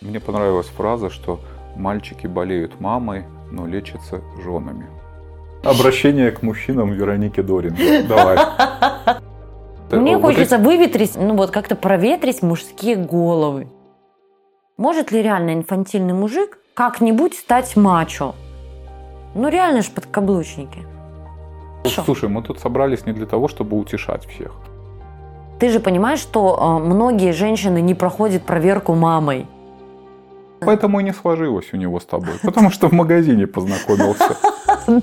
Мне понравилась фраза, что мальчики болеют мамой, но лечатся женами. Обращение к мужчинам Вероники Дорин. Давай. Мне Вот хочется эти- выветрить, ну вот как-то проветрить мужские головы. Может ли реально инфантильный мужик как-нибудь стать мачо? Ну реально ж подкаблучники. Слушай, мы тут собрались не для того, чтобы утешать всех. Ты же понимаешь, что э, многие женщины не проходят проверку мамой. Поэтому и не сложилось у него с тобой. Потому что в магазине познакомился.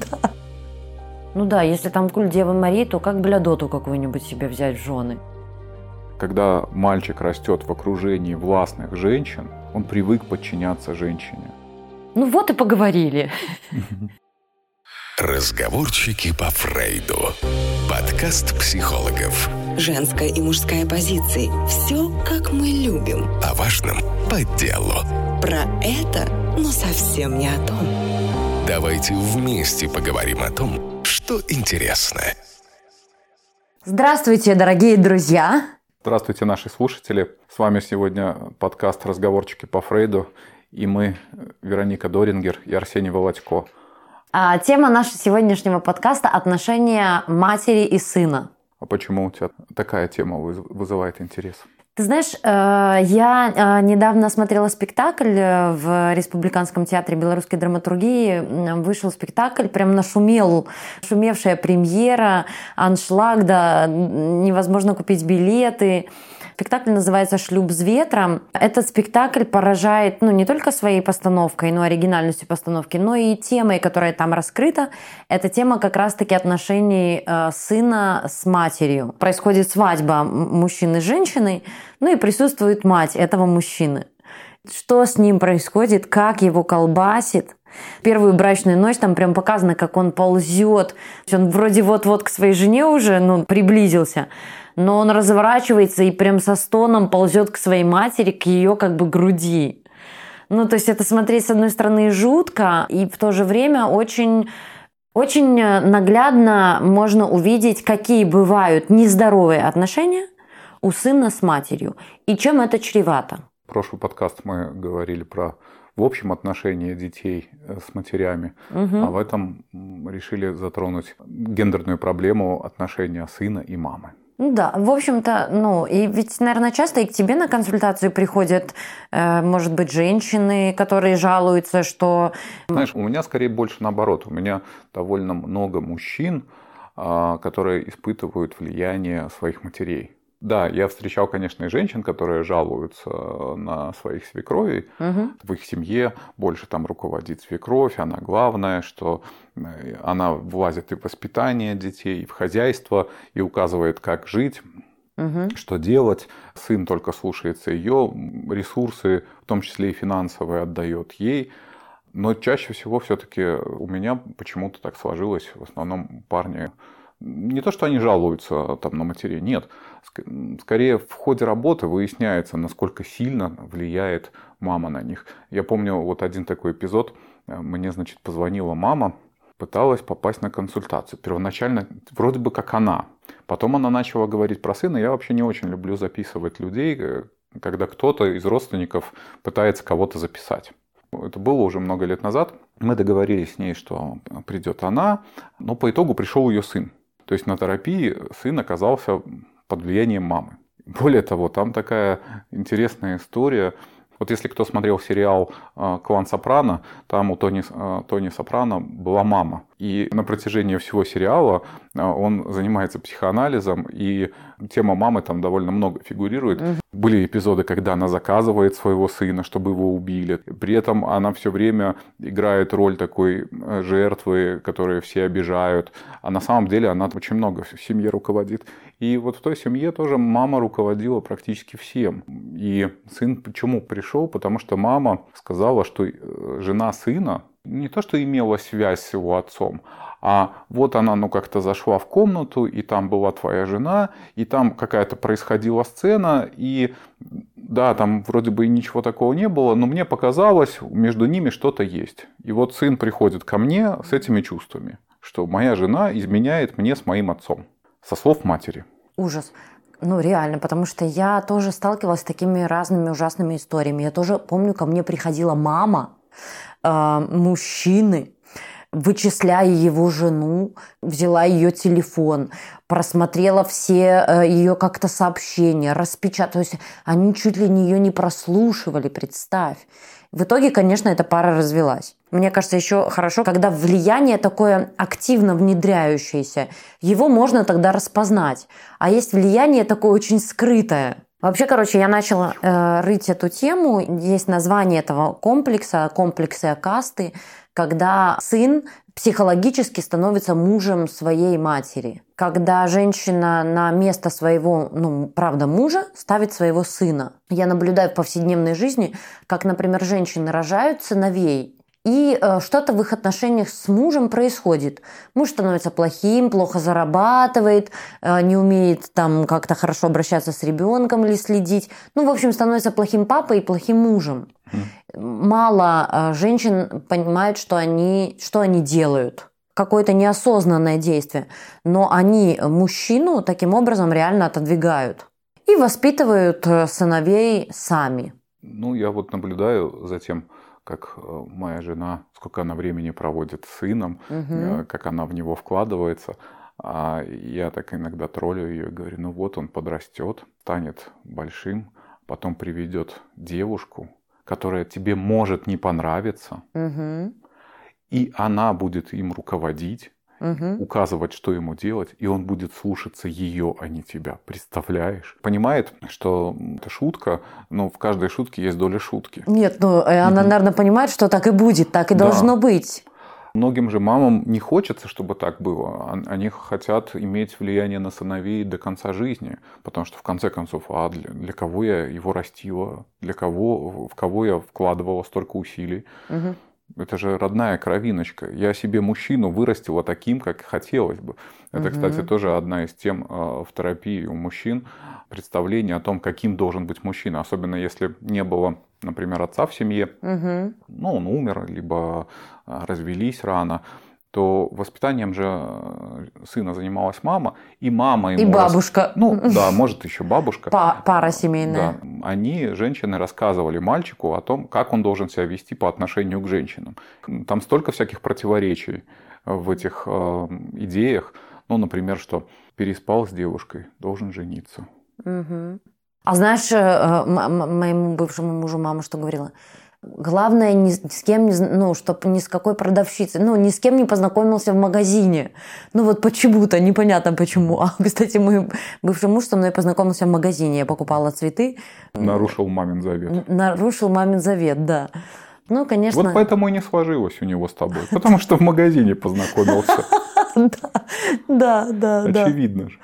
Ну да, если там культ Девы Марии, то как блядоту какую-нибудь себе взять в жены? Когда мальчик растет в окружении властных женщин, он привык подчиняться женщине. Ну вот и поговорили. Разговорчики по Фрейду. Подкаст психологов. Женская и мужская позиции. Все, как мы любим. О важном по делу. Про это, но совсем не о том. Давайте вместе поговорим о том, что интересно. Здравствуйте, дорогие друзья. Здравствуйте, наши слушатели. С вами сегодня подкаст «Разговорчики по Фрейду». И мы, Вероника Дорингер и Арсений Володько. А, тема нашего сегодняшнего подкаста – отношения матери и сына. А почему у тебя такая тема выз- вызывает интерес? Ты знаешь, э, я э, недавно смотрела спектакль э, в Республиканском театре белорусской драматургии. Вышел спектакль, прям нашумел, шумевшая премьера, аншлаг, да, невозможно купить билеты. Спектакль называется «Шлюп с ветром». Этот спектакль поражает ну, не только своей постановкой, ну, оригинальностью постановки, но и темой, которая там раскрыта. Это тема как раз-таки отношений э, сына с матерью. Происходит свадьба мужчины с женщиной, ну и присутствует мать этого мужчины. Что с ним происходит, как его колбасит. Первую брачную ночь там прям показано, как он ползет. Он вроде вот-вот к своей жене уже ну, приблизился, но он разворачивается и прям со стоном ползет к своей матери, к ее как бы груди. Ну, то есть это смотреть, с одной стороны, жутко, и в то же время очень очень э, наглядно можно увидеть, какие бывают нездоровые отношения у сына с матерью и чем это чревато. прошлый подкаст мы говорили про в общем отношения детей э, с матерями, Мгм. а в этом решили затронуть гендерную проблему отношения сына и мамы. Ну да, в общем-то, ну, и ведь, наверное, часто и к тебе на консультацию приходят, э, может быть, женщины, которые жалуются, что... Знаешь, у меня скорее больше наоборот. У меня довольно много мужчин, а, которые испытывают влияние своих матерей. Да, я встречал, конечно, и женщин, которые жалуются на своих свекровей. Мгм. В их семье больше там руководит свекровь, она главная, что э, она влазит и в воспитание детей, и в хозяйство, и указывает, как жить, Мгм. что делать. Сын только слушается ее, ресурсы, в том числе и финансовые, отдает ей. Но чаще всего все-таки у меня почему-то так сложилось. В основном парни не то, что они жалуются там, на матерей, нет. Ск- Скорее в ходе работы выясняется, насколько сильно влияет мама на них. Я помню вот один такой эпизод. Э, Мне, значит, позвонила мама, пыталась попасть на консультацию. Первоначально вроде бы как она. Потом она начала говорить про сына. Я вообще не очень люблю записывать людей, э, когда кто-то из родственников пытается кого-то записать. Это было уже много лет назад. Мы договорились с ней, что придет она, но по итогу пришел ее сын. То есть на терапии сын оказался под влиянием мамы. Более того, там такая интересная история. Вот если кто смотрел сериал э, «Клан Сопрано», там у Тони, э, Тони Сопрано была мама. И на протяжении всего сериала э, он занимается психоанализом, и тема мамы там довольно много фигурирует. Были эпизоды, когда она заказывает своего сына, чтобы его убили. При этом она все время играет роль такой жертвы, которую все обижают. А на самом деле она очень много в семье руководит. И вот в той семье тоже мама руководила практически всем. И сын почему пришел? Потому что мама сказала, что э, жена сына не то, что имела связь с его отцом, а вот она, ну, как-то зашла в комнату, и там была твоя жена, и там какая-то происходила сцена, и да, там вроде бы и ничего такого не было, но мне показалось, между ними что-то есть. И вот сын приходит ко мне с этими чувствами, что моя жена изменяет мне с моим отцом, со слов матери. Ужас. Ну, реально, потому что я тоже сталкивалась с такими разными ужасными историями. Я тоже помню, ко мне приходила мама, э, мужчины, вычисляя его жену, взяла ее телефон, просмотрела все э, ее как-то сообщения, распечатала. Они чуть ли не ее не прослушивали, представь. В итоге, конечно, эта пара развелась. Мне кажется, еще хорошо, когда влияние такое активно внедряющееся, его можно тогда распознать. А есть влияние такое очень скрытое. Вообще, короче, я начала э, рыть эту тему. Есть название этого комплекса, комплексы касты, когда сын психологически становится мужем своей матери. Когда женщина на место своего, ну, правда, мужа ставит своего сына. Я наблюдаю в повседневной жизни, как, например, женщины рожают сыновей, и э, что-то в их отношениях с мужем происходит. Муж становится плохим, плохо зарабатывает, э, не умеет там как-то хорошо обращаться с ребенком или следить. Ну, в общем, становится плохим папой и плохим мужем. Мало э, женщин понимают, что они, что они делают какое-то неосознанное действие, но они мужчину таким образом реально отодвигают и воспитывают сыновей сами. Ну, я вот наблюдаю за тем, как э, моя жена, сколько она времени проводит с сыном, угу. как она в него вкладывается. А я так иногда троллю ее и говорю, ну вот он подрастет, станет большим, потом приведет девушку, которая тебе может не понравиться, угу. и она будет им руководить, угу. указывать, что ему делать, и он будет слушаться ее, а не тебя. Представляешь? Понимает, что это шутка, но в каждой шутке есть доля шутки. Нет, ну э, она, угу. наверное, понимает, что так и будет, так и да. должно быть. Многим же мамам не хочется, чтобы так было. Они хотят иметь влияние на сыновей до конца жизни. Потому что, в конце концов, а для, для кого я его растила? Для кого, в кого я вкладывала столько усилий? Угу. Это же родная кровиночка. Я себе мужчину вырастила таким, как хотелось бы. Это, угу. кстати, тоже одна из тем а, в терапии у мужчин. Представление о том, каким должен быть мужчина. Особенно если не было, например, отца в семье. Угу. Ну, он умер, либо а, развелись рано то воспитанием же э, сына занималась мама, и мама ему... И бабушка. Рас... Ну, да, может, еще бабушка. Па- пара семейная. Да. Они, женщины, рассказывали мальчику о том, как он должен себя вести по отношению к женщинам. Там столько всяких противоречий в этих э, идеях. Ну, например, что переспал с девушкой, должен жениться. Угу. А знаешь, э, моему бывшему мужу мама что говорила? Главное, ни с кем ну, чтобы ни с какой продавщицей, ну, ни с кем не познакомился в магазине. Ну, вот почему-то, непонятно почему. А, кстати, мой бывший муж со мной познакомился в магазине. Я покупала цветы. Нарушил мамин завет. Нарушил мамин завет, да. Ну, конечно. Вот поэтому и не сложилось у него с тобой. Потому что в магазине познакомился. Да, да, да. Очевидно же.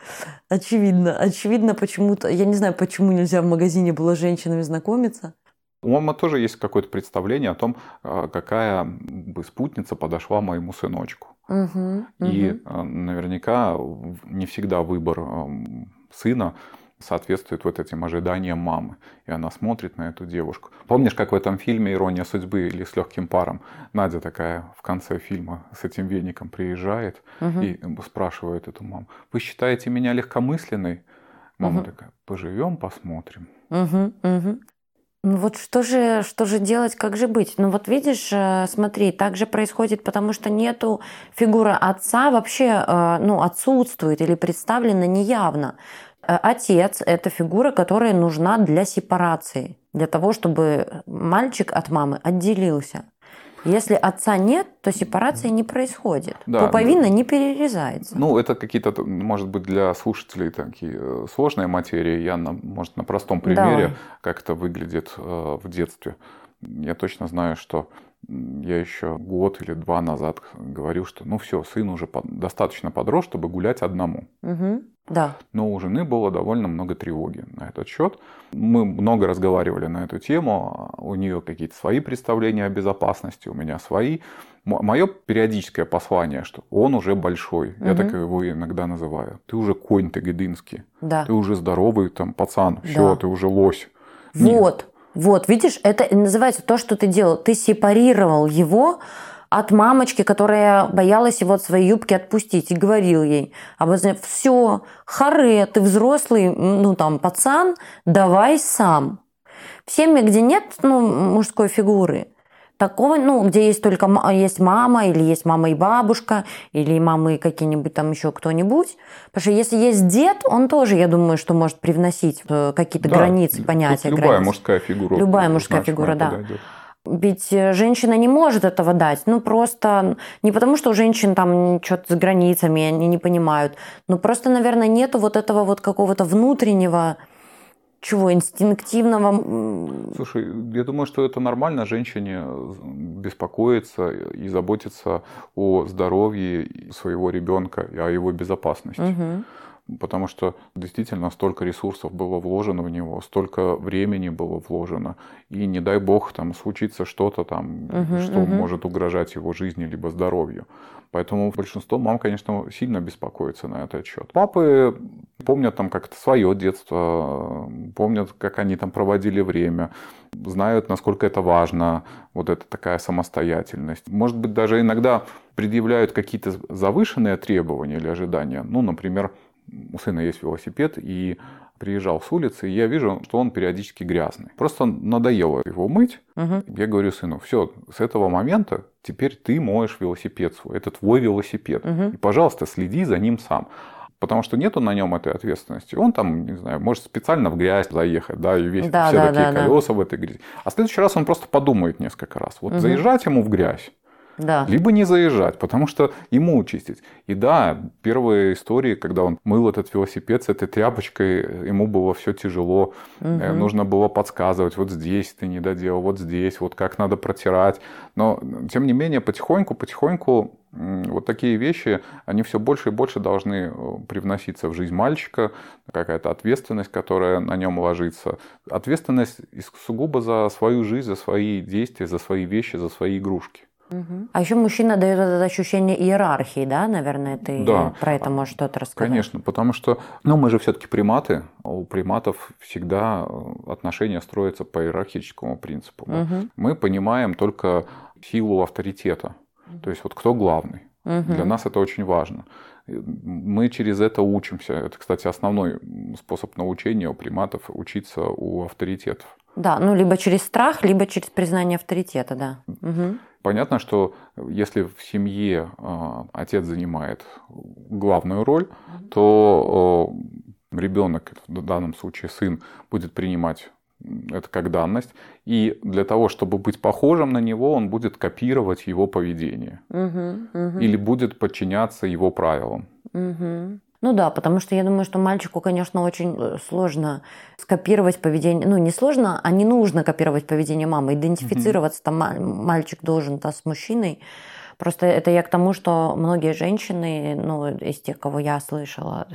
Очевидно. Очевидно почему-то. Я не знаю, почему нельзя в магазине было с женщинами знакомиться. У мамы тоже есть какое-то представление о том, а, какая бы спутница подошла моему сыночку. Угу, И угу. наверняка не всегда выбор сына соответствует вот этим ожиданиям мамы. И она смотрит на эту девушку. Помнишь, как в этом фильме «Ирония судьбы» или «С легким паром» Надя такая в конце фильма с этим веником приезжает угу. и спрашивает эту маму, «Вы считаете меня легкомысленной?» Мама угу. такая, «Поживем, посмотрим». Угу, угу. Ну вот что же, что же делать, как же быть? Ну вот видишь, э, смотри, так же происходит, потому что нету фигуры отца вообще, э, ну, отсутствует или представлена неявно. Э, отец – это фигура, которая нужна для сепарации, для того, чтобы мальчик от мамы отделился. Если отца нет, то сепарация не происходит. Да, Пуповина да. не перерезается. Ну, это какие-то, может быть, для слушателей такие э, сложные материи. Я, на, может, на простом примере, Давай. как это выглядит э, в детстве. Я точно знаю, что я еще год или два назад говорил, что ну все, сын уже достаточно подрос, чтобы гулять одному. Угу. Да. Но у жены было довольно много тревоги на этот счет. Мы много разговаривали на эту тему. У нее какие-то свои представления о безопасности, у меня свои. Мое периодическое послание, что он уже большой. Угу. Я так его иногда называю. Ты уже конь тагединский. Да. Ты уже здоровый там пацан. Все, да. ты уже лось. Вот. Нет. Вот, видишь, это называется то, что ты делал. Ты сепарировал его от мамочки, которая боялась его от своей юбки отпустить и говорил ей, обозначив, все, харе, ты взрослый, ну там, пацан, давай сам. В семье, где нет ну, мужской фигуры, такого, ну, где есть только есть мама, или есть мама и бабушка, или мамы какие-нибудь там еще кто-нибудь. Потому что если есть дед, он тоже, я думаю, что может привносить э, какие-то да, границы, понятия. Любая границ. мужская фигура. Любая мужская фигура, да. Подойдет. Ведь э, женщина не может этого дать. Ну, просто не потому, что у женщин там что-то с границами, они не понимают. Но просто, наверное, нету вот этого вот какого-то внутреннего чего, инстинктивного? Слушай, я думаю, что это нормально женщине беспокоиться и заботиться о здоровье своего ребенка и о его безопасности. Угу потому что действительно столько ресурсов было вложено в него, столько времени было вложено, и не дай бог там случится что-то там, угу, что угу. может угрожать его жизни либо здоровью. Поэтому большинство мам, конечно, сильно беспокоится на этот счет. Папы помнят там как-то свое детство, помнят, как они там проводили время, знают, насколько это важно, вот эта такая самостоятельность. Может быть, даже иногда предъявляют какие-то завышенные требования или ожидания. Ну, например, у сына есть велосипед, и приезжал с улицы, и я вижу, что он периодически грязный. Просто надоело его мыть. Угу. Я говорю сыну, все, с этого момента теперь ты моешь велосипед свой. Это твой велосипед. Угу. И, пожалуйста, следи за ним сам. Потому что нету на нем этой ответственности. Он там, не знаю, может специально в грязь заехать, да, и весь, да, все да, такие да, колеса да. в этой грязи. А в следующий раз он просто подумает несколько раз. Вот угу. заезжать ему в грязь да. либо не заезжать, потому что ему чистить. И да, первые истории, когда он мыл этот велосипед с этой тряпочкой, ему было все тяжело, угу. нужно было подсказывать, вот здесь ты не доделал, вот здесь, вот как надо протирать. Но, тем не менее, потихоньку, потихоньку вот такие вещи, они все больше и больше должны э, привноситься в жизнь мальчика, какая-то ответственность, которая на нем ложится. Ответственность сугубо за свою жизнь, за свои действия, за свои вещи, за свои игрушки. А еще мужчина дает это ощущение иерархии, да, наверное, ты да. про это можешь что-то рассказать? Конечно, потому что, ну, мы же все-таки приматы, у приматов всегда э, отношения строятся по иерархическому принципу. Угу. Да? Мы понимаем только силу авторитета, то есть вот кто главный. Угу. Для нас это очень важно. Мы через это учимся. Это, кстати, основной способ научения у приматов учиться у авторитетов. Да, ну либо через страх, либо через признание авторитета, да. Угу. Понятно, что если в семье а, отец занимает главную роль, то ребенок, в данном случае сын, будет принимать это как данность. И для того, чтобы быть похожим на него, он будет копировать его поведение. Угу, угу. Или будет подчиняться его правилам. Угу. Ну да, потому что я думаю, что мальчику, конечно, очень э, сложно скопировать поведение, ну не сложно, а не нужно копировать поведение мамы, идентифицироваться там мальчик должен -то с мужчиной. Просто это я к тому, что многие женщины, ну, из тех, кого я слышала,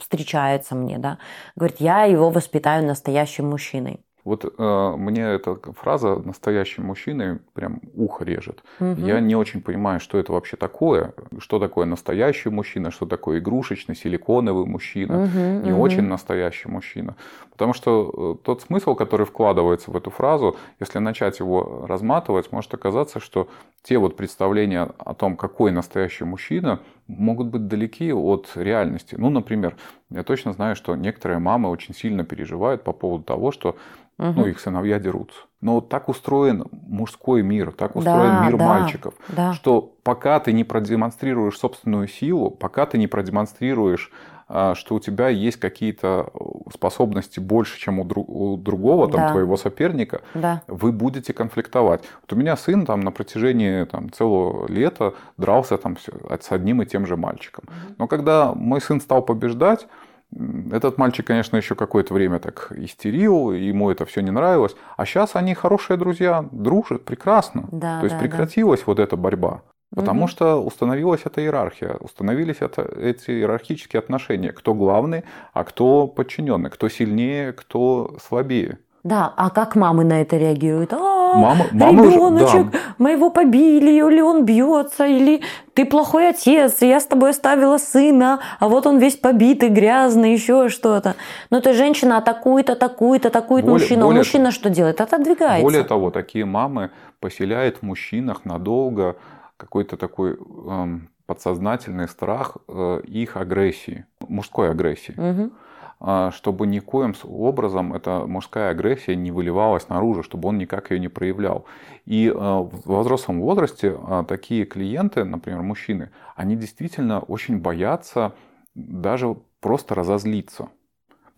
встречаются мне, да, говорят, я его воспитаю настоящим мужчиной. Вот э, мне эта фраза «настоящий мужчина» прям ухо режет. Угу. Я не очень понимаю, что это вообще такое. Что такое настоящий мужчина, что такое игрушечный, силиконовый мужчина. Угу, не угу. очень настоящий мужчина. Потому что э, тот смысл, который вкладывается в эту фразу, если начать его разматывать, может оказаться, что те вот представления о том, какой настоящий мужчина, могут быть далеки от реальности. Ну, например, я точно знаю, что некоторые мамы очень сильно переживают по поводу того, что угу. ну, их сыновья дерутся. Но вот так устроен мужской мир, так устроен да, мир да, мальчиков, да. что пока ты не продемонстрируешь собственную силу, пока ты не продемонстрируешь что у тебя есть какие-то способности больше, чем у, друг, у другого, там, да. твоего соперника, да. вы будете конфликтовать. Вот у меня сын там на протяжении там, целого лета дрался там, с одним и тем же мальчиком. Но когда мой сын стал побеждать, этот мальчик, конечно, еще какое-то время так истерил, ему это все не нравилось. А сейчас они хорошие друзья, дружат, прекрасно. Да, То есть да, прекратилась да. вот эта борьба. Потому угу. что установилась эта иерархия, установились это, эти иерархические отношения. Кто главный, а кто подчиненный, кто сильнее, кто слабее. Да, а как мамы на это реагируют? А, мама, мама ребеночек, уже, да. мы его побили, или он бьется, или ты плохой отец, я с тобой оставила сына, а вот он весь побитый, грязный, еще что-то. Но ты женщина атакует, атакует, атакует более, мужчину, более, а мужчина что делает? Отодвигается. Более того, такие мамы поселяют в мужчинах надолго какой-то такой эм, подсознательный страх э, их агрессии, мужской агрессии. А, чтобы никоим образом эта мужская агрессия не выливалась наружу, чтобы он никак ее не проявлял. И а, в взрослом возрасте а, такие клиенты, например, мужчины, они действительно очень боятся даже просто разозлиться.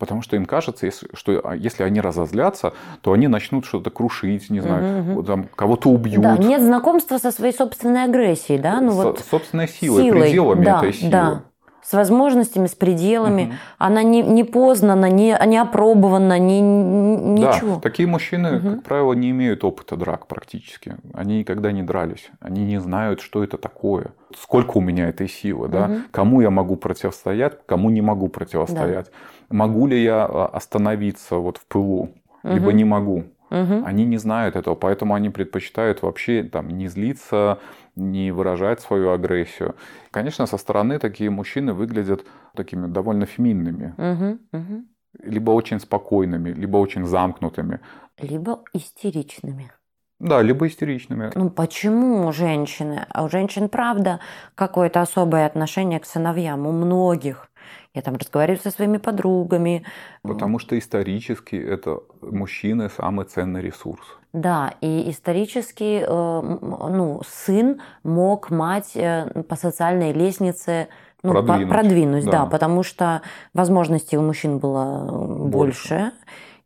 Потому что им кажется, если, что а, если они разозлятся, то они начнут что-то крушить, не знаю, вот там, кого-то убьют. Да, нет знакомства со своей собственной агрессией, да? Ну Со- вот собственной силой, силой, пределами да, этой силы. Да. С возможностями, с пределами. Мгм. Она не, не познана, не, не опробована, не, ни- ничего. Да, такие мужчины, Мгм. как правило, не имеют опыта драк практически. Они никогда не дрались. Они не знают, что это такое. Сколько у меня этой силы, да? Мгм. Кому я могу противостоять, кому не могу противостоять. Могу ли я а, остановиться вот в пылу, либо Мгм. не могу. Мгм. Они не знают этого, поэтому они предпочитают вообще там не злиться, не выражать свою агрессию. Конечно, со стороны такие мужчины выглядят такими довольно феминными, Мгм. Мгм. либо очень спокойными, либо очень замкнутыми. Либо истеричными. Да, либо истеричными. Ну почему у женщины? А у женщин, правда, какое-то особое отношение к сыновьям. У многих. Я там разговариваю со своими подругами. Потому что исторически это мужчины самый ценный ресурс. Да, и исторически э, ну, сын мог мать э, по социальной лестнице ну, по- Продвинуть, продвинуть, да. да. потому что возможностей у мужчин было э, больше. Больше.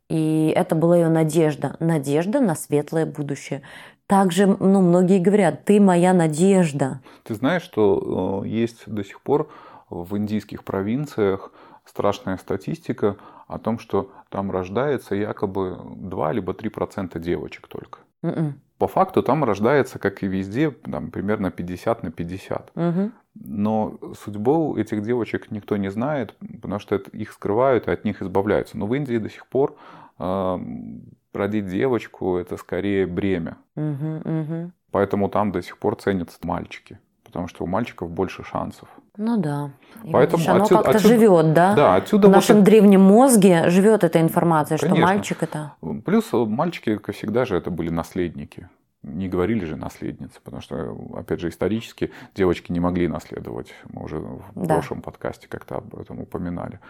И это была ее надежда. Надежда на светлое будущее. Также ну, многие говорят, ты моя надежда. Ты знаешь, что есть до сих пор в индийских провинциях страшная статистика о том, что там рождается якобы 2 либо 3 процента девочек только. Мгм. По факту там рождается, как и везде, там, примерно 50 на 50. Мгм. Но судьбу этих девочек никто не знает, потому что это- их скрывают и от них избавляются. Но в Индии до сих пор э, родить девочку это скорее бремя. Мгм. Поэтому там до сих пор ценятся мальчики. Потому что у мальчиков больше шансов. Ну да. И Поэтому видишь, оно отсюда- как-то отсюда- живет, да? Да, отсюда В вот нашем это- древнем мозге живет эта информация, что Конечно. мальчик это. Плюс э, мальчики как всегда же это были наследники. Не говорили же наследницы, потому что, опять же, исторически девочки не могли наследовать. Мы уже в Да. прошлом подкасте как-то об этом упоминали.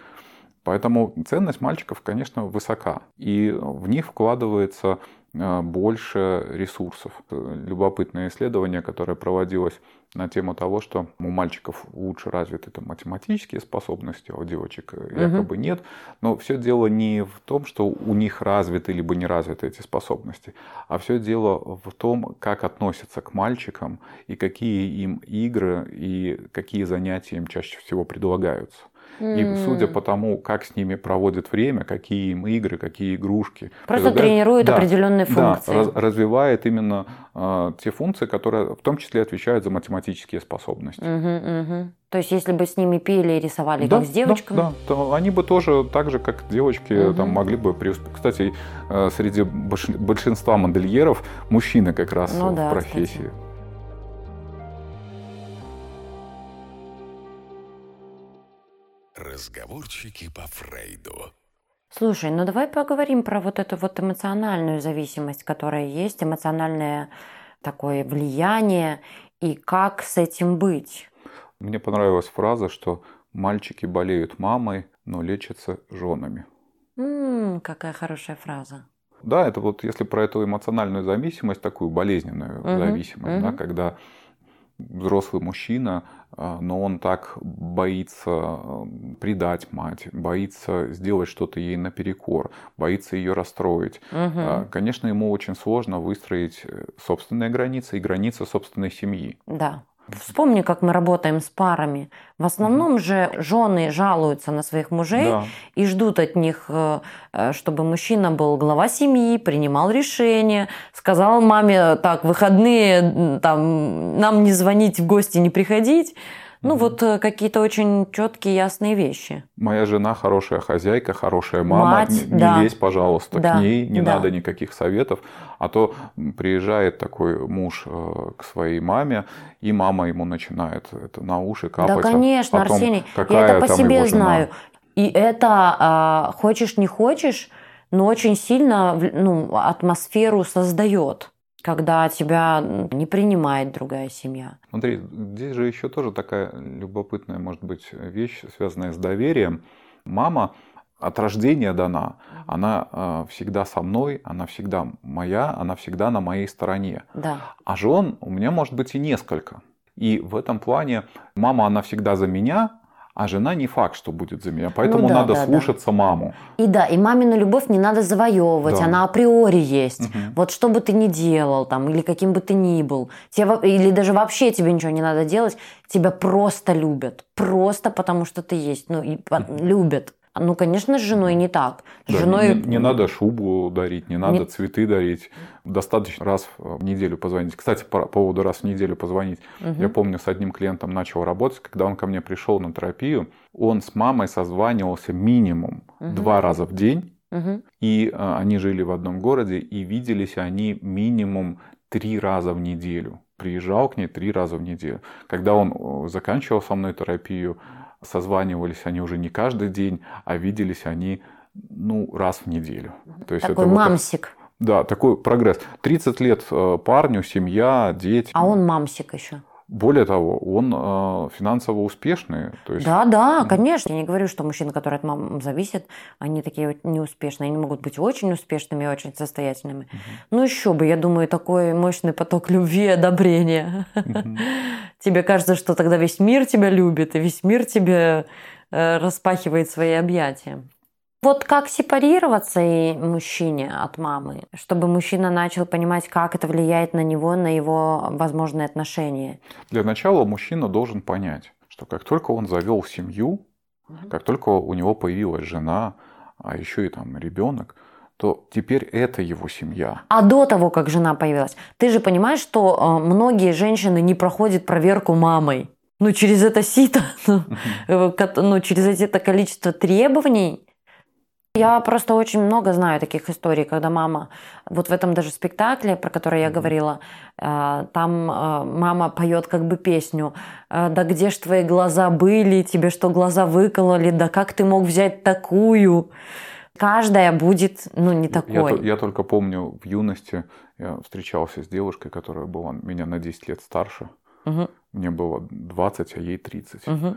Поэтому ценность мальчиков, конечно, высока. И в них вкладывается больше ресурсов. Любопытное исследование, которое проводилось на тему того, что у мальчиков лучше развиты там, математические способности, а у девочек якобы нет. Но все дело не в том, что у них развиты либо не развиты эти способности, а все дело в том, как относятся к мальчикам и какие им игры и какие занятия им чаще всего предлагаются. И судя по тому, как с ними проводят время, какие им игры, какие игрушки. Просто тренирует Да, определенные да, функции. раз- развивает именно э, те функции, которые в том числе отвечают за математические способности. Мгм, мгм. То есть, если бы с ними пели и рисовали, Да, как с девочками, Да, да, то они бы тоже так же, как девочки, Мгм. там могли бы преуспеть. Кстати, э, среди больш- большинства модельеров мужчины как раз Ну в да, профессии. Разговорчики по Фрейду. Слушай, ну давай поговорим про вот эту вот эмоциональную зависимость, которая есть, эмоциональное такое влияние, и как с этим быть. Мне понравилась фраза, что мальчики болеют мамой, но лечатся женами. М, какая хорошая фраза. Да, это вот если про эту эмоциональную зависимость, такую болезненную Мгм, зависимость, да, мгм. когда взрослый мужчина, а, но он так боится а, предать мать, боится сделать что-то ей наперекор, боится ее расстроить. А, Конечно, ему очень сложно выстроить э, собственные границы и границы собственной семьи. Да. Вспомни, как мы работаем с парами. В основном же жены жалуются на своих мужей Да. и ждут от них, э, э, чтобы мужчина был глава семьи, принимал решения, сказал маме, так, выходные, там, нам не звонить, в гости не приходить. Ну, Мгм. вот э, какие-то очень четкие, ясные вещи. Моя жена хорошая хозяйка, хорошая мама. Мать, не, не да. лезь, пожалуйста, Да, к ней, не да. надо никаких советов. А то приезжает такой муж э, к своей маме, и мама ему начинает это на уши капать. да, конечно, о том, Арсений, я это по себе знаю. И это, а, хочешь не хочешь, но очень сильно ну, атмосферу создает. Когда тебя не принимает другая семья. Смотри, здесь же еще тоже такая любопытная, может быть, вещь, связанная с доверием. Мама от рождения дана, она э, всегда со мной, она всегда моя, она всегда на моей стороне. Да. А жен у меня может быть и несколько. И в этом плане мама, она всегда за меня, а жена не факт, что будет за меня. Поэтому Ну да, надо да, да. слушаться маму. И да, и мамину любовь не надо завоевывать, Да. она априори есть. Мгм. Вот что бы ты ни делал там, или каким бы ты ни был, тебе, или даже вообще тебе ничего не надо делать, тебя просто любят. Просто потому что ты есть. Ну, и любят. Ну, конечно, с женой не так. С Да, женой... не, не надо шубу дарить, не надо Не- цветы дарить. Достаточно раз в неделю позвонить. Кстати, по поводу раз в неделю позвонить. Мгм. Я помню, с одним клиентом начал работать, когда он ко мне пришел на терапию, он с мамой созванивался минимум Мгм. два раза в день. Мгм. И э, они жили в одном городе, и виделись они минимум три раза в неделю. Приезжал к ней три раза в неделю. Когда он э, заканчивал со мной терапию, созванивались они уже не каждый день, а виделись они ну, раз в неделю. То есть Такой это вот- мамсик. да, такой прогресс. 30 лет э, парню, семья, дети. А он мамсик еще. Более того, он э, финансово успешный. То есть Да, да, конечно. Я не говорю, что мужчины, которые от мам зависят, они такие вот неуспешные. Они могут быть очень успешными и очень состоятельными. Ну еще бы, я думаю, такой мощный поток любви и одобрения. Мгм. Тебе кажется, что тогда весь мир тебя любит, и весь мир тебе э, распахивает свои объятия. Вот как сепарироваться и мужчине от мамы, чтобы мужчина начал понимать, как это влияет на него, на его возможные отношения. Для начала мужчина должен понять, что как только он завел семью, как только у него появилась жена, а еще и там ребенок, то теперь это его семья. А до того, как жена появилась, ты же понимаешь, что э, многие женщины не проходят проверку мамой. Ну, через это сито, ну, э, ну, через это количество требований. Я просто очень много знаю таких историй, когда мама, вот в этом даже спектакле, про который я говорила, э, там э, мама поет как бы песню э, «Да где ж твои глаза были, тебе что глаза выкололи, да как ты мог взять такую?» Каждая будет, ну, не Я, такой. то- я только помню в юности я встречался с девушкой, которая была меня на 10 лет старше. Мгм, Мне было 20, а ей 30. мгм.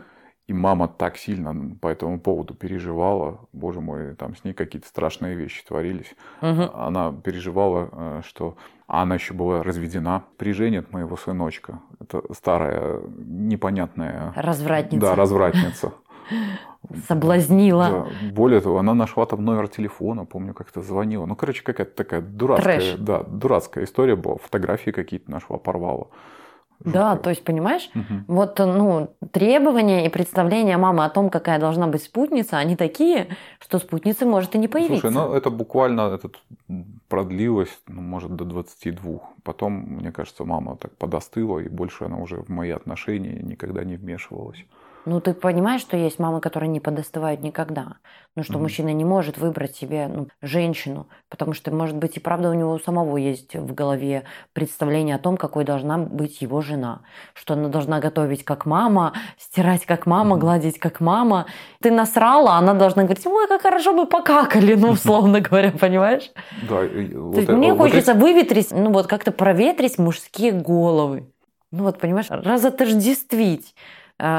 И мама так сильно по этому поводу переживала. Боже мой, там с ней какие-то страшные вещи творились. Мгм. Она переживала, э, что... А она еще была разведена. Приженит моего сыночка. Это старая, непонятная... Развратница. Да, развратница. Соблазнила. Да. Более того, она нашла там номер телефона, помню, как-то звонила. Ну, короче, какая-то такая дурацкая, Трэш. да, дурацкая история была. Фотографии какие-то нашла, порвала. Да, Жутко. то есть, понимаешь, Мгм. вот ну, требования и представления мамы о том, какая должна быть спутница, они такие, что спутницы может и не появиться. Слушай, ну это буквально этот, продлилось, ну, может, до 22. Потом, мне кажется, мама так подостыла, и больше она уже в мои отношения никогда не вмешивалась. Ну, ты понимаешь, что есть мамы, которые не подостывают никогда. Ну, что Мгм. мужчина не может выбрать себе ну, женщину, потому что, может быть, и правда у него самого есть в голове представление о том, какой должна быть его жена. Что она должна готовить как мама, стирать как мама, Мгм. гладить как мама. Ты насрала, она должна говорить, ой, как хорошо бы покакали, ну, условно говоря, понимаешь? Да, мне хочется выветрить, ну, вот как-то проветрить мужские головы. Ну, вот, понимаешь, разотождествить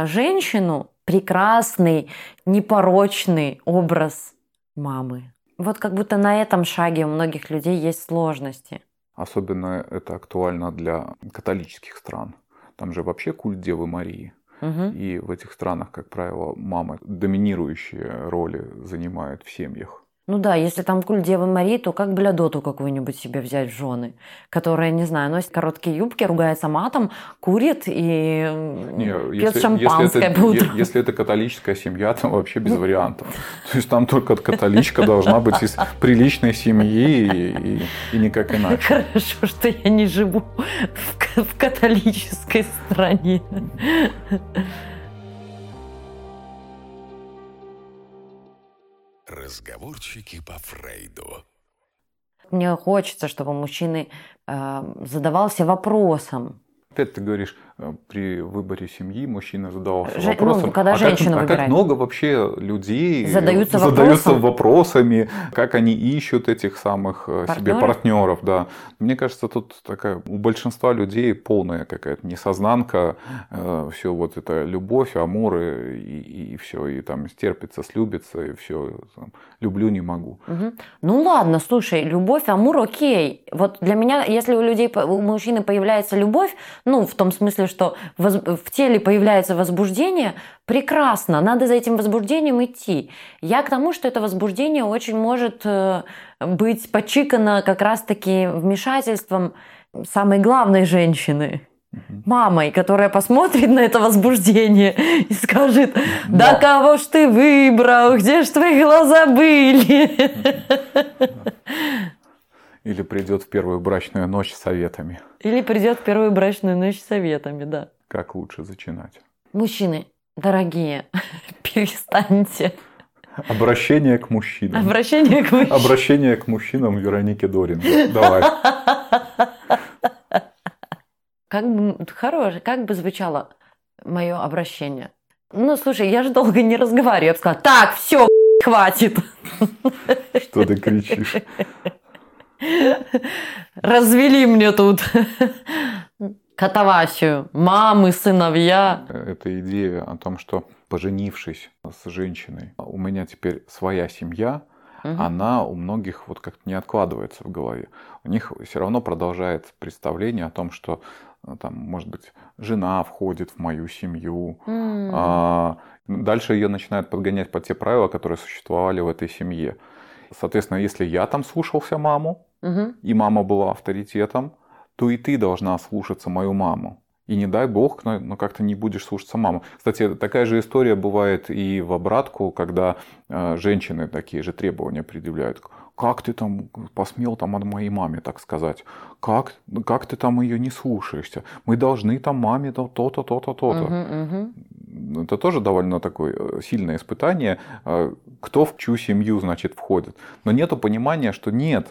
женщину прекрасный, непорочный образ мамы. Вот как будто на этом шаге у многих людей есть сложности. Особенно это актуально для католических стран. Там же вообще культ Девы Марии. Мгм. И в этих странах, как правило, мамы доминирующие роли занимают в семьях. Ну да, если там культ Девы Марии, то как блядоту какую-нибудь себе взять в жены, которая, не знаю, носит короткие юбки, ругается матом, курит и Не, пьет если, шампанское если, по это, утрам. е- если это католическая семья, там вообще без вариантов. То есть там только католичка должна быть из приличной семьи и, и- и никак иначе. Хорошо, что я не живу в католической стране. Разговорчики по Фрейду. Мне хочется, чтобы мужчины э, задавался вопросом. Опять ты говоришь, при выборе семьи мужчина задавался Же- ну, вопросом, когда а, как, а как много вообще людей Задаются задаются вопросом. вопросами, как они ищут этих самых э, себе Партнеров? партнеров, да. Мне кажется, тут такая у большинства людей полная какая-то несознанка, все вот это любовь, амур и, все, и там стерпится, слюбится, и все, люблю, не могу. Мгм. Ну ладно, слушай, любовь, амур, окей. Вот для меня, если у людей, у мужчины появляется любовь, ну, в том смысле, что в теле появляется возбуждение, прекрасно, надо за этим возбуждением идти. Я к тому, что это возбуждение очень может э, быть почикано как раз-таки вмешательством самой главной женщины. Мамой, которая посмотрит на это возбуждение и скажет, да Но- кого ж ты выбрал, где ж твои глаза были? Или придет в первую брачную ночь советами, Или придет в первую брачную ночь советами, да. как лучше начинать. Мужчины, дорогие, перестаньте. Обращение к мужчинам. Обращение к мужчинам. Обращение к мужчинам Вероники Дорин. Давай. Как бы, хорошее, как бы звучало мое обращение? Ну, слушай, я же долго не разговариваю. Я бы сказала, так, все, хватит. Что ты кричишь? Развели мне тут катавасию. Мамы, сыновья. Эта идея о том, что поженившись с женщиной, у меня теперь своя семья, Мгм. она у многих вот как-то не откладывается в голове. У них все равно продолжается представление о том, что э, там, может быть, жена входит в мою семью, М. А, Дальше ее начинают подгонять под те правила, которые существовали в этой семье. Соответственно, если я там слушался маму, Мгм. и мама была авторитетом, то и ты должна слушаться мою маму. И не дай бог, но, но как-то не будешь слушаться маму. Кстати, такая же история бывает и в обратку, когда э, женщины такие же требования предъявляют. Как ты там посмел там от моей маме так сказать? Как, как ты там ее не слушаешься? Мы должны там маме то- то-то, то-то, то-то. Мгм, мгм. Это тоже довольно такое э, сильное испытание, э, кто в чью семью, значит, входит. Но нету понимания, что нет,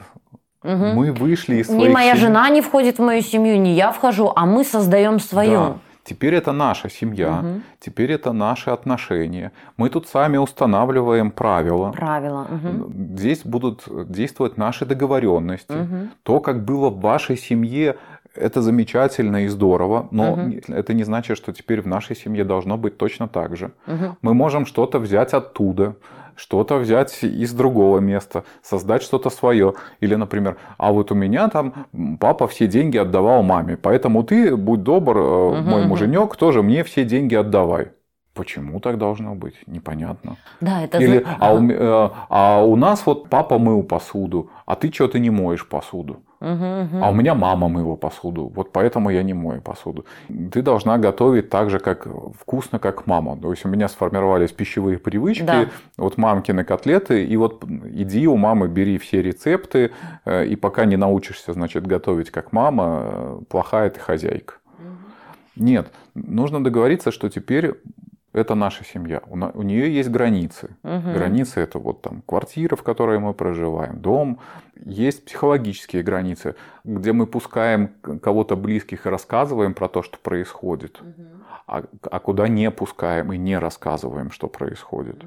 Мгм. мы вышли из Ни своих моя семей. жена не входит в мою семью, ни я вхожу, а мы создаем свою. Да. Теперь это наша семья, Мгм. теперь это наши отношения. Мы тут сами устанавливаем правила. Правила. мгм. Здесь будут действовать наши договоренности. Мгм. То, как было в вашей семье, это замечательно и здорово, но Мгм. это не значит, что теперь в нашей семье должно быть точно так же. Мгм. Мы можем что-то взять оттуда, что-то взять из другого места, создать что-то свое. Или, например, а вот у меня там папа все деньги отдавал маме, поэтому ты, будь добр, Мгм, мой муженек, тоже мне все деньги отдавай. Почему так должно быть? Непонятно. Да, это Или, а, у, э, а у нас вот папа мыл посуду, а ты что-то не моешь посуду. А у меня мама мыла посуду, вот поэтому я не мою посуду. Ты должна готовить так же, как вкусно, как мама. То есть у меня сформировались пищевые привычки, Да. вот мамкины котлеты, и вот иди у мамы, бери все рецепты, э, и пока не научишься, значит, готовить как мама, э, плохая ты хозяйка. Нет, нужно договориться, что теперь это наша семья. У, на- у нее есть границы. Мгм. Границы это вот там квартира, в которой мы проживаем, дом. Есть психологические границы, где мы пускаем кого-то близких и рассказываем про то, что происходит, а, а куда не пускаем и не рассказываем, что происходит.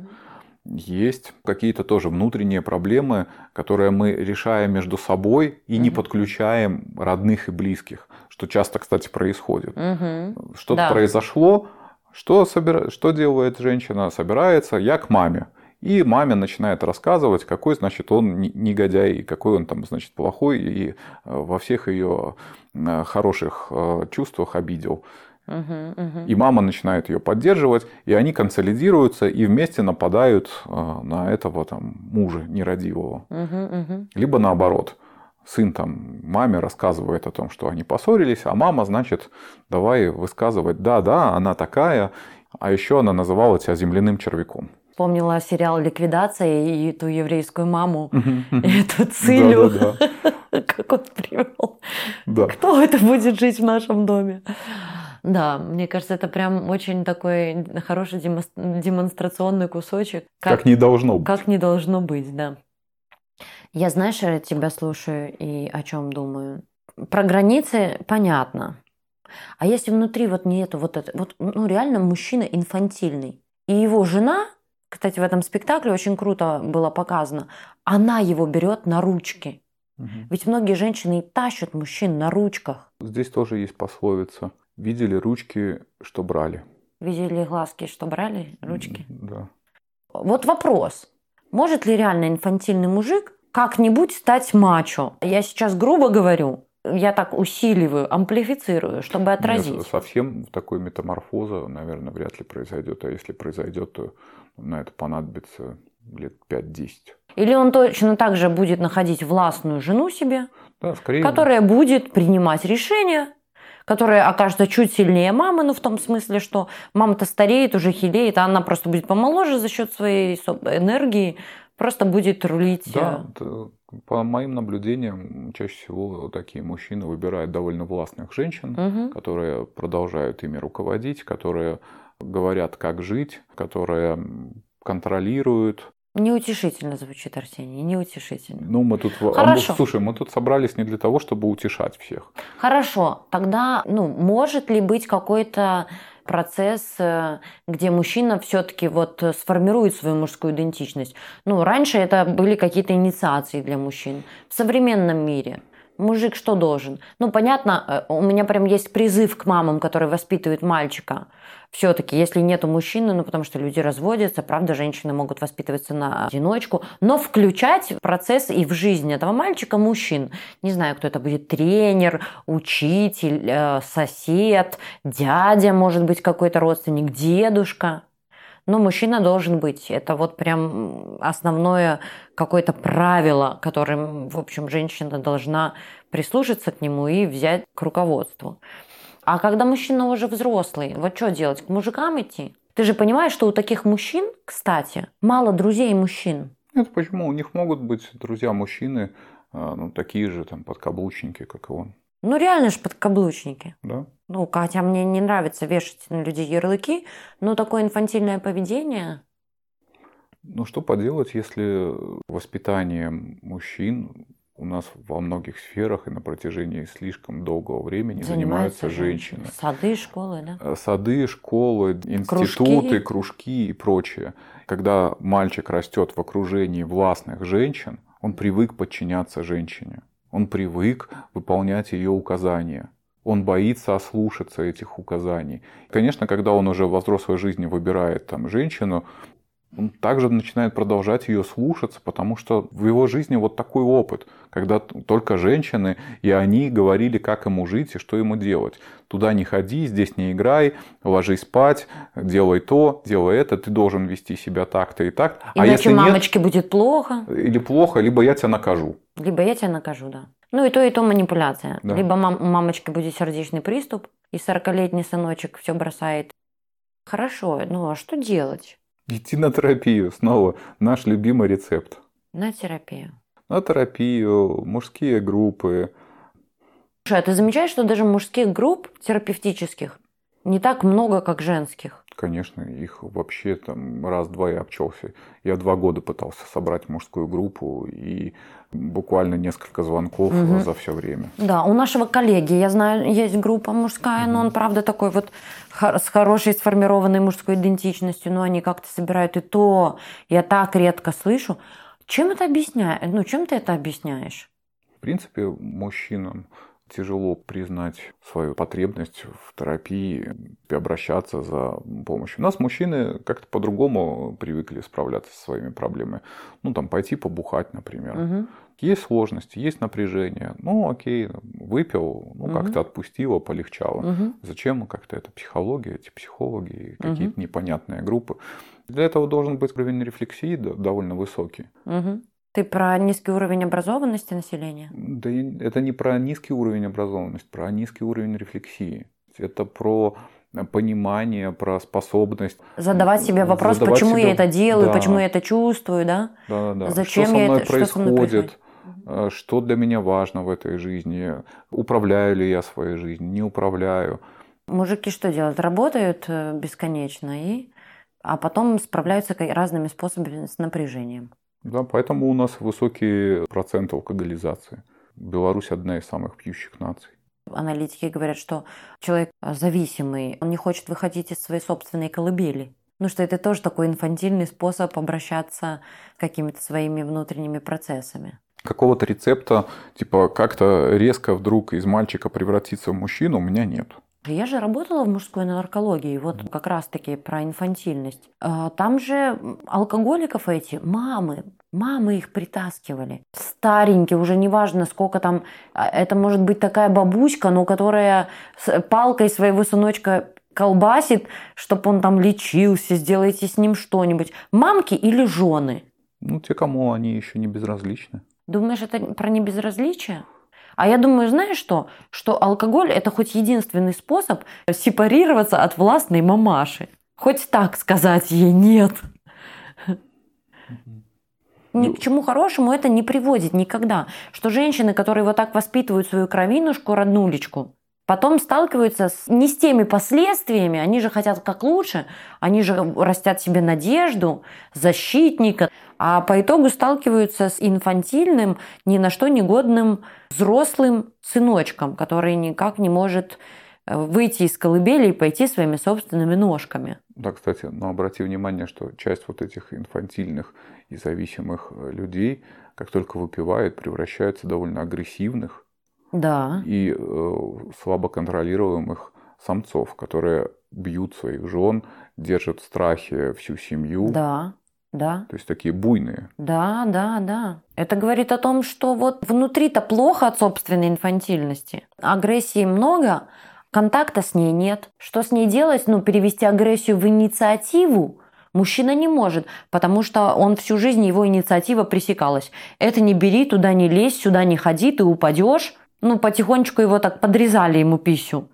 Есть какие-то тоже внутренние проблемы, которые мы решаем между собой и не Мгм. подключаем родных и близких, что часто, кстати, происходит. Мгм. Что-то Да. произошло, что, собира... что делает женщина? Собирается, я к маме. И маме начинает рассказывать, какой, значит, он не- негодяй, какой он там, значит, плохой, и э, во всех ее э, хороших э, чувствах обидел. И мама начинает ее поддерживать, и они консолидируются и вместе нападают на этого там мужа нерадивого. Либо наоборот. Сын там маме рассказывает о том, что они поссорились, а мама, значит, давай высказывать, да, да, она такая, а еще она называла тебя земляным червяком. Вспомнила сериал «Ликвидация» и ту еврейскую маму, и эту Цилю, как он привел. Кто это будет жить в нашем доме? Да, мне кажется, это прям очень такой хороший демонс- демонстрационный кусочек. Как не должно быть. Как не должно быть, да. Я, знаешь, я тебя слушаю и о чем думаю. Про границы понятно. А если внутри вот нету вот это, вот, ну реально мужчина инфантильный, и его жена, кстати, в этом спектакле очень круто было показано, она его берет на ручки. Угу. Ведь многие женщины и тащат мужчин на ручках. Здесь тоже есть пословица. Видели ручки, что брали. Видели глазки, что брали ручки? Да. Вот вопрос. Может ли реально инфантильный мужик как-нибудь стать мачо? Я сейчас грубо говорю, я так усиливаю, амплифицирую, чтобы отразить. Нет, совсем такой метаморфоза, наверное, вряд ли произойдет. А если произойдет, то на это понадобится лет 5-10. Или он точно так же будет находить властную жену себе, Да, скорее. которая будет принимать решения, которая окажется чуть сильнее мамы, ну в том смысле, что мама-то стареет, уже хилеет, а она просто будет помоложе за счет своей энергии, просто будет рулить. Да, э, по моим наблюдениям, чаще всего такие мужчины выбирают довольно властных женщин, мгм. которые продолжают ими руководить, которые говорят, как жить, которые контролируют. Неутешительно звучит, Арсений, неутешительно. Ну, мы тут... Хорошо. слушай, мы тут собрались не для того, чтобы утешать всех. Хорошо, тогда, ну, может ли быть какой-то процесс, э, где мужчина все-таки вот э, сформирует свою мужскую идентичность? Ну, раньше это были какие-то инициации для мужчин. В современном мире мужик что должен? Ну, понятно, э, у меня прям есть призыв к мамам, которые воспитывают мальчика. Все-таки, если нету мужчины, ну, потому что люди разводятся, правда, женщины могут воспитываться на одиночку, но включать процесс и в жизнь этого мальчика мужчин. Не знаю, кто это будет, тренер, учитель, э, сосед, дядя, может быть, какой-то родственник, дедушка. Но мужчина должен быть. Это вот прям основное какое-то правило, которым, в общем, женщина должна прислушаться к нему и взять к руководству. А когда мужчина уже взрослый, вот что делать? К мужикам идти? Ты же понимаешь, что у таких мужчин, кстати, мало друзей мужчин. Нет, почему? У них могут быть друзья-мужчины, а, ну, такие же там подкаблучники, как и он. Ну, реально же подкаблучники. Да? Ну, хотя мне не нравится вешать на людей ярлыки, но такое инфантильное поведение... Ну, что поделать, если воспитание мужчин у нас во многих сферах и на протяжении слишком долгого времени занимаются, женщины. Сады, школы, да? Э, Сады, школы, институты, кружки. и прочее. Когда мальчик растет в окружении властных женщин, он привык подчиняться женщине. Он привык выполнять ее указания. Он боится ослушаться этих указаний. Конечно, когда он уже во взрослой жизни выбирает там женщину, он также начинает продолжать ее слушаться, потому что в его жизни вот такой опыт, когда только женщины, и они говорили, как ему жить и что ему делать. Туда не ходи, здесь не играй, ложись спать, делай то, делай это, ты должен вести себя так-то и так. Иначе а если мамочке будет плохо, нет, или плохо, либо я тебя накажу. либо я тебя накажу, да. Ну и то, и то манипуляция. Да. Либо мам- у мамочки будет сердечный приступ, и 40-летний сыночек все бросает. Хорошо, ну а что делать? Идти на терапию снова. Наш любимый рецепт. На терапию. На терапию, мужские группы. Слушай, а ты замечаешь, что даже мужских групп терапевтических не так много, как женских? Конечно, их вообще там раз-два и обчелся. Я два года пытался собрать мужскую группу и буквально несколько звонков Мгм. за все время. Да, у нашего коллеги, я знаю, есть группа мужская, но он, правда, такой вот с хорошей сформированной мужской идентичностью, но они как-то собирают и то. Я так редко слышу. Чем это объясняешь? Ну, чем ты это объясняешь? В принципе, мужчинам тяжело признать свою потребность в терапии и обращаться за помощью. У нас мужчины как-то по-другому привыкли справляться со своими проблемами. Ну, там, пойти побухать, например. Мгм. Есть сложности, есть напряжение. Ну, окей, выпил, ну, Мгм. как-то отпустило, полегчало. Мгм. Зачем как-то это психология, эти психологи, какие-то непонятные группы. Для этого должен быть уровень рефлексии довольно высокий. Мгм. Ты про низкий уровень образованности населения? Да это не про низкий уровень образованности, про низкий уровень рефлексии. Это про понимание, про способность Задавать себе вопрос, задавать почему себе- я это делаю, Да, почему я это чувствую, да? да, да, да. Зачем что со я мной это- что со мной происходит, э, что для меня важно в этой жизни, управляю ли я своей жизнью, не управляю. Мужики что делают? Работают э, бесконечно, и... а потом справляются разными способами с напряжением. Да, поэтому у нас высокий процент алкоголизации. Беларусь одна из самых пьющих наций. аналитики говорят, что человек зависимый, он не хочет выходить из своей собственной колыбели. Ну, что это тоже такой инфантильный способ обращаться с какими-то своими внутренними процессами. Какого-то рецепта, типа как-то резко вдруг из мальчика превратиться в мужчину, у меня нет. Я же работала в мужской наркологии, вот как раз-таки про инфантильность. А, там же алкоголиков эти, мамы, мамы их притаскивали. Старенькие, уже неважно, сколько там, а, это может быть такая бабушка, но которая с палкой своего сыночка колбасит, чтобы он там лечился, сделайте с ним что-нибудь. Мамки или жены? Ну, те, кому они еще не безразличны. Думаешь, это про небезразличие? А я думаю, знаешь что? Что алкоголь – это хоть единственный способ сепарироваться от властной мамаши. Хоть так сказать ей нет. Ни к чему хорошему это не приводит никогда. Что женщины, которые вот так воспитывают свою кровинушку, роднулечку, потом сталкиваются с, не с теми последствиями, они же хотят как лучше, они же растят себе надежду, защитника, а по итогу сталкиваются с инфантильным, ни на что негодным взрослым сыночком, который никак не может э, выйти из колыбели и пойти своими собственными ножками. Да, кстати, но обрати внимание, что часть вот этих инфантильных и зависимых э, людей, как только выпивают, превращаются довольно агрессивных да. и э, слабо контролируемых самцов, которые бьют своих жен, держат в страхе всю семью. Да. Да. То есть такие буйные. Да, да, да. Это говорит о том, что вот внутри-то плохо от собственной инфантильности. Агрессии много, контакта с ней нет. Что с ней делать? Ну, перевести агрессию в инициативу мужчина не может, потому что он всю жизнь, его инициатива пресекалась. Это не бери, туда не лезь, сюда не ходи, ты упадешь. Ну, потихонечку его так подрезали ему пищу.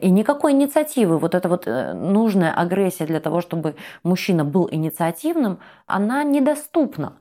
И никакой инициативы, вот эта вот э, нужная агрессия для того, чтобы мужчина был инициативным, она недоступна.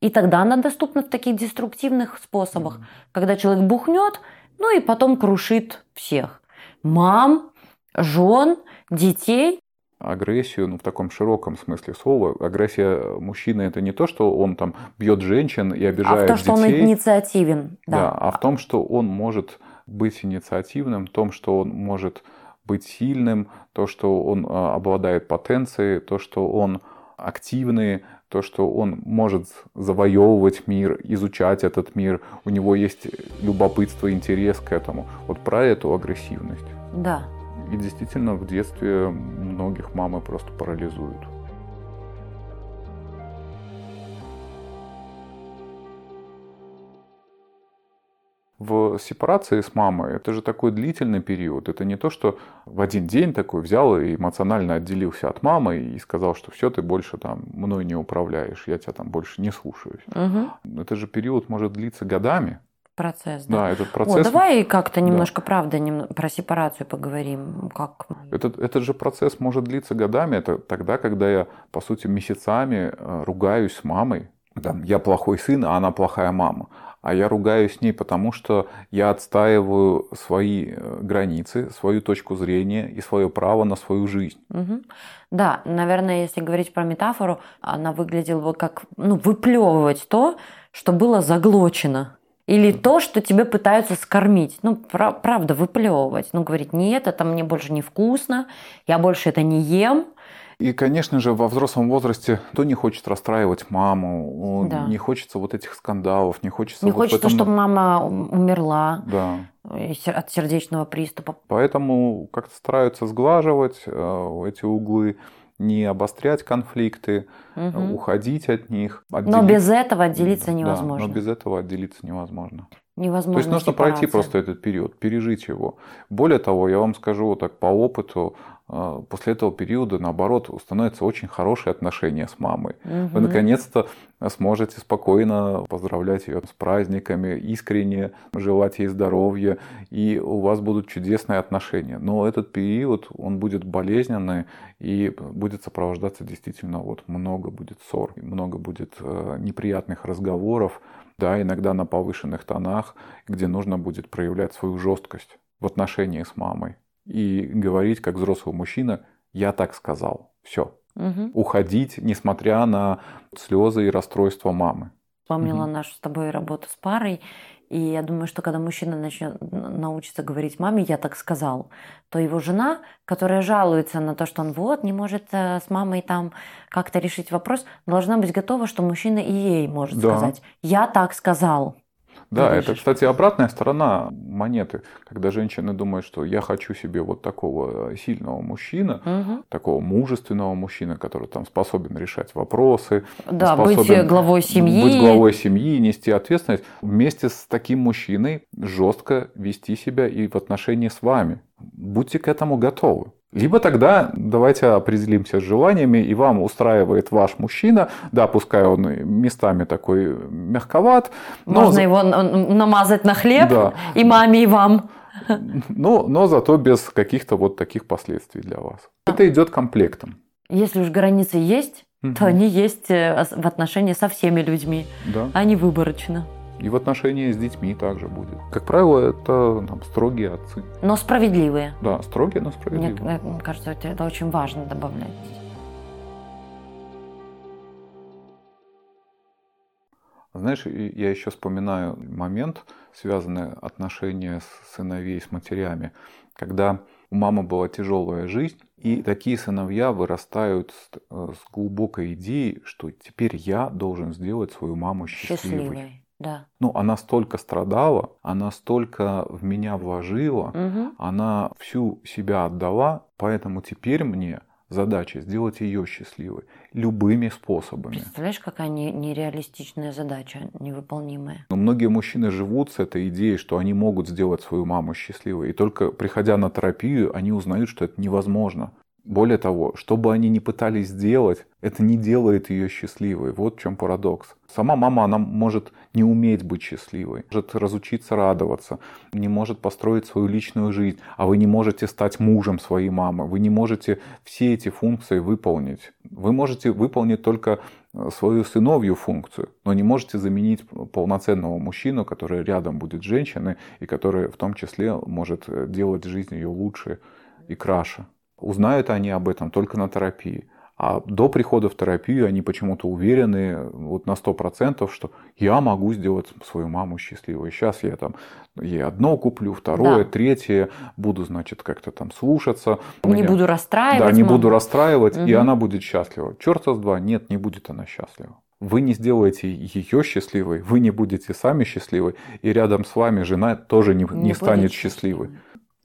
И тогда она доступна в таких деструктивных способах, когда человек бухнет, ну и потом крушит всех. Мам, жен, детей. Агрессию, ну, в таком широком смысле слова, агрессия мужчины это не то, что он там бьет женщин и обижает детей. А в том, что он инициативен. Да. да, а в том, что он может быть инициативным, в том, что он может быть сильным, то, что он а, обладает потенцией, то, что он активный, то, что он может завоевывать мир, изучать этот мир, у него есть любопытство, интерес к этому. Вот про эту агрессивность. Да. И действительно в детстве многих мамы просто парализуют. в сепарации с мамой это же такой длительный период. Это не то, что в один день такой взял и эмоционально отделился от мамы и сказал, что все, ты больше там мной не управляешь, я тебя там больше не слушаюсь. Угу. Это же период может длиться годами. Процесс, да. Да, этот процесс. О, давай как-то немножко, да. правда, нем... про сепарацию поговорим. Как... Этот, этот же процесс может длиться годами. Это тогда, когда я, по сути, месяцами э, ругаюсь с мамой. Там, я плохой сын, а она плохая мама а я ругаюсь с ней, потому что я отстаиваю свои э, границы, свою точку зрения и свое право на свою жизнь. Угу. Да, наверное, если говорить про метафору, она выглядела бы как ну, выплевывать то, что было заглочено. Или то, что тебе пытаются скормить. Ну, правда, выплевывать. Ну, говорить, нет, это мне больше не вкусно, я больше это не ем, и, конечно же, во взрослом возрасте кто не хочет расстраивать маму, да. не хочется вот этих скандалов, не хочется... Не вот хочется, этом... чтобы мама умерла да. от сердечного приступа. Поэтому как-то стараются сглаживать э, эти углы, не обострять конфликты, угу. уходить от них. Отделить... Но без этого отделиться невозможно. Да, но без этого отделиться невозможно. Невозможно. То есть нужно сепарация. пройти просто этот период, пережить его. Более того, я вам скажу вот так по опыту, после этого периода, наоборот, установятся очень хорошие отношения с мамой. Угу. Вы наконец-то сможете спокойно поздравлять ее с праздниками, искренне желать ей здоровья, и у вас будут чудесные отношения. Но этот период, он будет болезненный и будет сопровождаться действительно вот много будет ссор, много будет э, неприятных разговоров, да, иногда на повышенных тонах, где нужно будет проявлять свою жесткость в отношении с мамой и говорить как взрослый мужчина, я так сказал, все. Угу. Уходить, несмотря на слезы и расстройства мамы. Вспомнила угу. нашу с тобой работу с парой И я думаю, что когда мужчина начнет научиться говорить маме, я так сказал, то его жена, которая жалуется на то, что он вот не может э, с мамой там как-то решить вопрос, должна быть готова, что мужчина и ей может Да. сказать, я так сказал. Да, это, кстати, обратная сторона монеты, когда женщины думают, что я хочу себе вот такого э, сильного мужчину, Мгм. такого мужественного мужчины, который там способен решать вопросы, Да, быть способен главой семьи. быть главой семьи, нести ответственность. Вместе с таким мужчиной жестко вести себя и в отношении с вами. Будьте к этому готовы. Либо тогда давайте определимся с желаниями, и вам устраивает ваш мужчина, да, пускай он местами такой мягковат, но, Можно его намазать на хлеб Да. и маме, и вам. но, но зато без каких-то вот таких последствий для вас. Это идет комплектом. Если уж границы есть, Мгм. то они есть э, в отношении со всеми людьми, Да. а не выборочно. И в отношении с детьми также будет. Как правило, это там, строгие отцы. Но справедливые. Да, строгие, но Мне справедливые. э, кажется, это, очень важно добавлять. Знаешь, я еще вспоминаю момент, связанный отношения с сыновей с матерями, когда у мамы была тяжелая жизнь, и такие сыновья вырастают с, э, с глубокой идеей, что теперь я должен сделать свою маму счастливой. Счастливые. Да. Ну, она столько страдала, она столько в меня вложила, Мгм. она всю себя отдала, поэтому теперь мне задача сделать ее счастливой любыми способами. Представляешь, какая не- нереалистичная задача, невыполнимая. Но многие мужчины живут с этой идеей, что они могут сделать свою маму счастливой. И только приходя на терапию, они узнают, что это невозможно. Более того, что бы они ни пытались сделать, это не делает ее счастливой. Вот в чем парадокс. Сама мама, она может не уметь быть счастливой, может разучиться радоваться, не может построить свою личную жизнь, а вы не можете стать мужем своей мамы, вы не можете все эти функции выполнить. Вы можете выполнить только э, свою сыновью функцию, но не можете заменить полноценного мужчину, который рядом будет с женщиной и который в том числе может э, делать жизнь ее лучше и краше. Узнают они об этом только на терапии. А до прихода в терапию они почему-то уверены вот на 100%, что я могу сделать свою маму счастливой. Сейчас я там ей одно куплю, второе, Да. третье, буду, значит, как-то там слушаться. Не Меня- буду расстраивать. да, не маму. буду расстраивать, и Мгм. она будет счастлива. Черт с два, нет, не будет она счастлива. Вы не сделаете ее счастливой, вы не будете сами счастливы, и рядом с вами жена тоже не, не будет станет счастливой.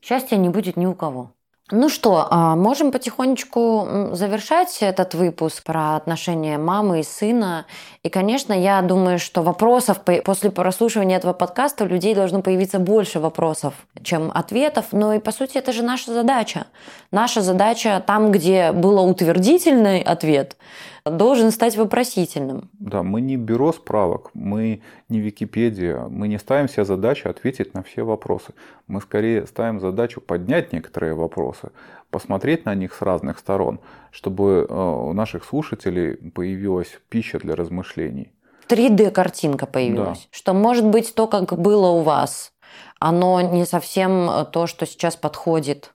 Счастья не будет ни у кого. Ну что, а, можем потихонечку завершать этот выпуск про отношения мамы и сына. И, конечно, я думаю, что вопросов по- после прослушивания этого подкаста у людей должно появиться больше вопросов, чем ответов. Но и, по сути, это же наша задача. Наша задача там, где был утвердительный ответ, должен стать вопросительным. Да, мы не бюро справок, мы не Википедия, мы не ставим себе задачу ответить на все вопросы. Мы скорее ставим задачу поднять некоторые вопросы, посмотреть на них с разных сторон, чтобы э, у наших слушателей появилась пища для размышлений. 3D-картинка появилась. Что может быть то, как было у вас, оно не совсем э, то, что сейчас подходит.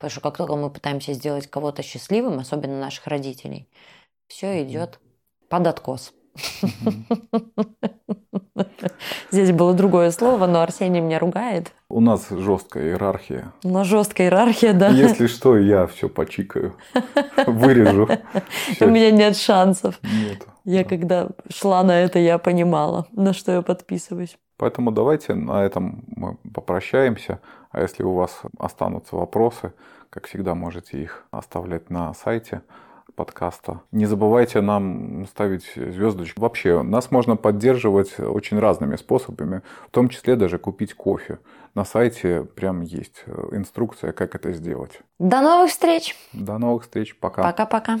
Потому что как только мы пытаемся сделать кого-то счастливым, особенно наших родителей, все идет под откос. Здесь было другое слово, но Арсений меня ругает. У нас жесткая иерархия. Но жесткая иерархия, да. Если что, я все почикаю, вырежу. У меня нет шансов. Нет. Я когда шла на это, я понимала, на что я подписываюсь. Поэтому давайте на этом мы попрощаемся. А если у вас останутся вопросы, как всегда, можете их оставлять на сайте подкаста. Не забывайте нам ставить звездочки. Вообще, нас можно поддерживать очень разными способами, в том числе даже купить кофе. На сайте прям есть э, инструкция, как это сделать. До новых встреч. До новых встреч. Пока. Пока-пока.